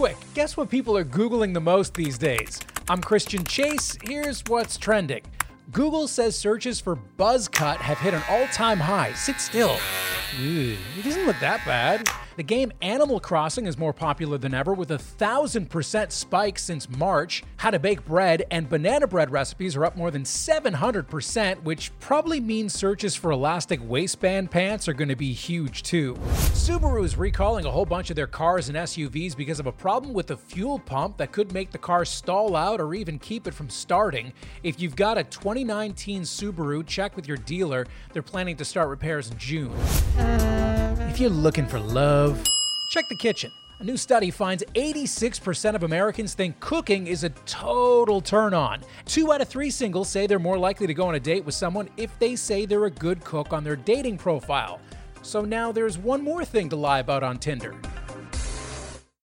Quick, guess what people are Googling the most these days? I'm Christian Chase. Here's what's trending. Google says searches for buzz cut have hit an all time high. Sit still. Ew, it doesn't look that bad. The game Animal Crossing is more popular than ever with a thousand percent spike since March. How to bake bread and banana bread recipes are up more than 700%, which probably means searches for elastic waistband pants are going to be huge too. Subaru is recalling a whole bunch of their cars and SUVs because of a problem with the fuel pump that could make the car stall out or even keep it from starting. If you've got a 2019 Subaru, check with your dealer. They're planning to start repairs in June. Uh, If you're looking for love, check the kitchen. A new study finds 86% of Americans think cooking is a total turn on. Two out of three singles say they're more likely to go on a date with someone if they say they're a good cook on their dating profile. So now there's one more thing to lie about on Tinder